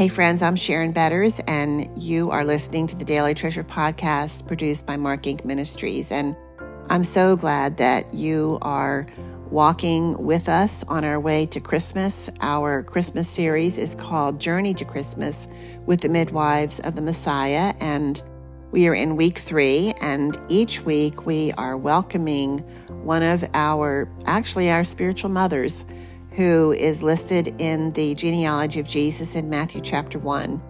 Hey, friends, I'm Sharon Betters, and you are listening to the Daily Treasure podcast produced by Mark Inc. Ministries. And I'm so glad that you are walking with us on our way to Christmas. Our Christmas series is called Journey to Christmas with the Midwives of the Messiah. And we are in week three, and each week we are welcoming one of our, actually, our spiritual mothers who is listed in the genealogy of Jesus in Matthew chapter 1.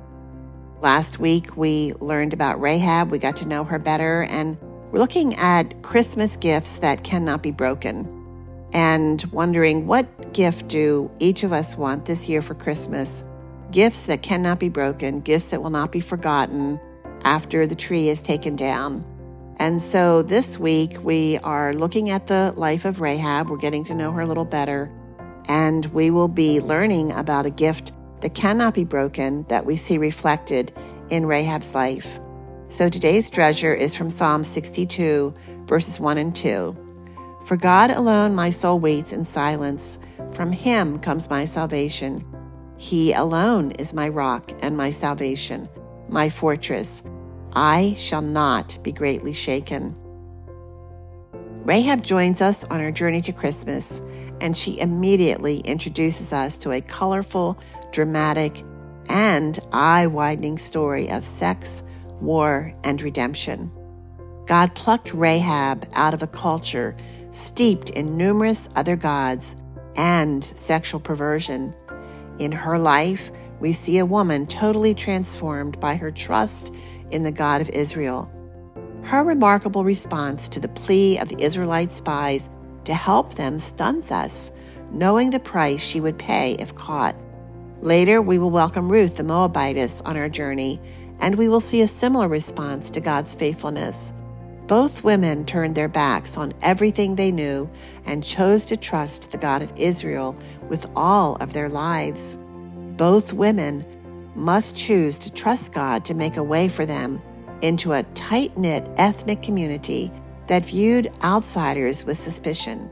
Last week, we learned about Rahab. We got to know her better, and we're looking at Christmas gifts that cannot be broken and wondering what gift do each of us want this year for Christmas? Gifts that cannot be broken, gifts that will not be forgotten after the tree is taken down. And so this week, we are looking at the life of Rahab. We're getting to know her a little better and we will be learning about a gift that cannot be broken that we see reflected in Rahab's life. So today's treasure is from Psalm 62, verses 1 and 2. For God alone my soul waits in silence. From him comes my salvation. He alone is my rock and my salvation, my fortress. I shall not be greatly shaken. Rahab joins us on our journey to Christmas and she immediately introduces us to a colorful, dramatic, and eye widening story of sex, war, and redemption. God plucked Rahab out of a culture steeped in numerous other gods and sexual perversion. In her life, we see a woman totally transformed by her trust in the God of Israel. Her remarkable response to the plea of the Israelite spies to help them stuns us, knowing the price she would pay if caught. Later, we will welcome Ruth the Moabitess on our journey, and we will see a similar response to God's faithfulness. Both women turned their backs on everything they knew and chose to trust the God of Israel with all of their lives. Both women must choose to trust God to make a way for them into a tight knit ethnic community that viewed outsiders with suspicion.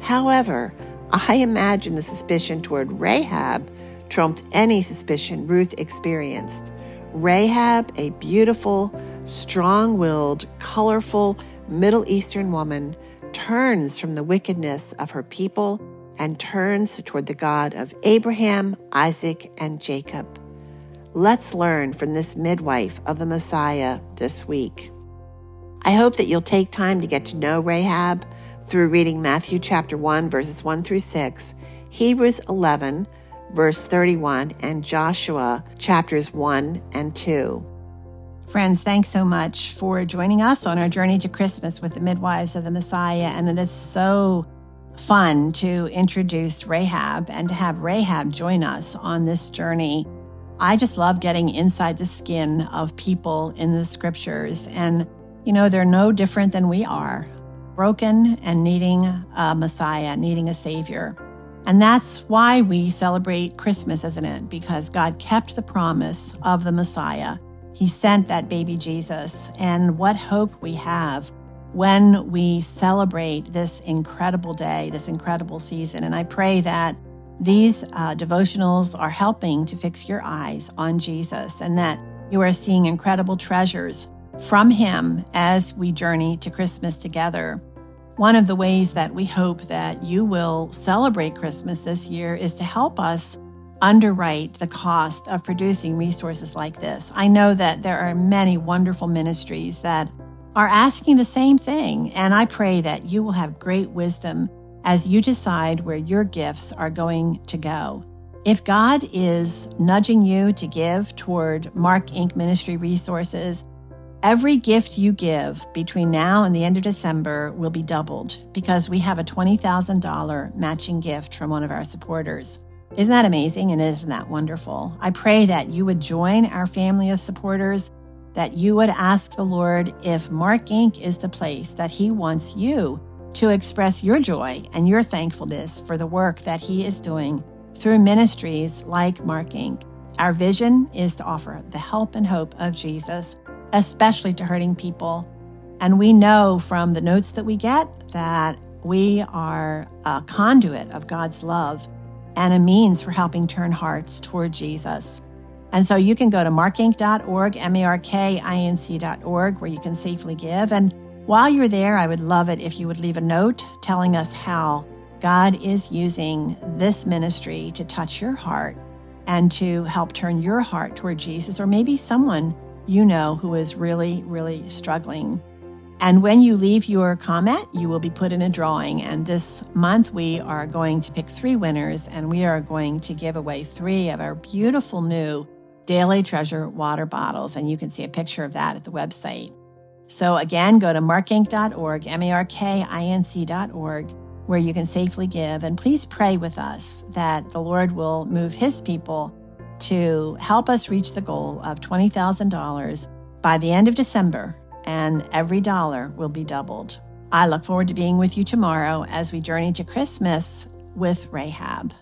However, I imagine the suspicion toward Rahab trumped any suspicion Ruth experienced. Rahab, a beautiful, strong willed, colorful Middle Eastern woman, turns from the wickedness of her people and turns toward the God of Abraham, Isaac, and Jacob. Let's learn from this midwife of the Messiah this week. I hope that you'll take time to get to know Rahab through reading Matthew chapter 1, verses 1 through 6, Hebrews 11, verse 31, and Joshua chapters 1 and 2. Friends, thanks so much for joining us on our journey to Christmas with the midwives of the Messiah. And it is so fun to introduce Rahab and to have Rahab join us on this journey. I just love getting inside the skin of people in the scriptures and you know, they're no different than we are broken and needing a Messiah, needing a Savior. And that's why we celebrate Christmas, isn't it? Because God kept the promise of the Messiah. He sent that baby Jesus. And what hope we have when we celebrate this incredible day, this incredible season. And I pray that these uh, devotionals are helping to fix your eyes on Jesus and that you are seeing incredible treasures from Him as we journey to Christmas together. One of the ways that we hope that you will celebrate Christmas this year is to help us underwrite the cost of producing resources like this. I know that there are many wonderful ministries that are asking the same thing, and I pray that you will have great wisdom as you decide where your gifts are going to go. If God is nudging you to give toward Mark Inc. ministry resources, Every gift you give between now and the end of December will be doubled because we have a $20,000 matching gift from one of our supporters. Isn't that amazing and isn't that wonderful? I pray that you would join our family of supporters, that you would ask the Lord if Mark Inc. is the place that He wants you to express your joy and your thankfulness for the work that He is doing through ministries like Mark Inc. Our vision is to offer the help and hope of Jesus especially to hurting people. And we know from the notes that we get that we are a conduit of God's love and a means for helping turn hearts toward Jesus. And so you can go to markinc.org, M A R K I N C.org, where you can safely give. And while you're there, I would love it if you would leave a note telling us how God is using this ministry to touch your heart and to help turn your heart toward Jesus, or maybe someone you know who is really, really struggling. And when you leave your comment, you will be put in a drawing. And this month, we are going to pick three winners, and we are going to give away three of our beautiful new Daily Treasure water bottles. And you can see a picture of that at the website. So, again, go to markinc.org, M A R K I N C.org where you can safely give. And please pray with us that the Lord will move his people to help us reach the goal of $20,000 by the end of December, and every dollar will be doubled. I look forward to being with you tomorrow as we journey to Christmas with Rahab.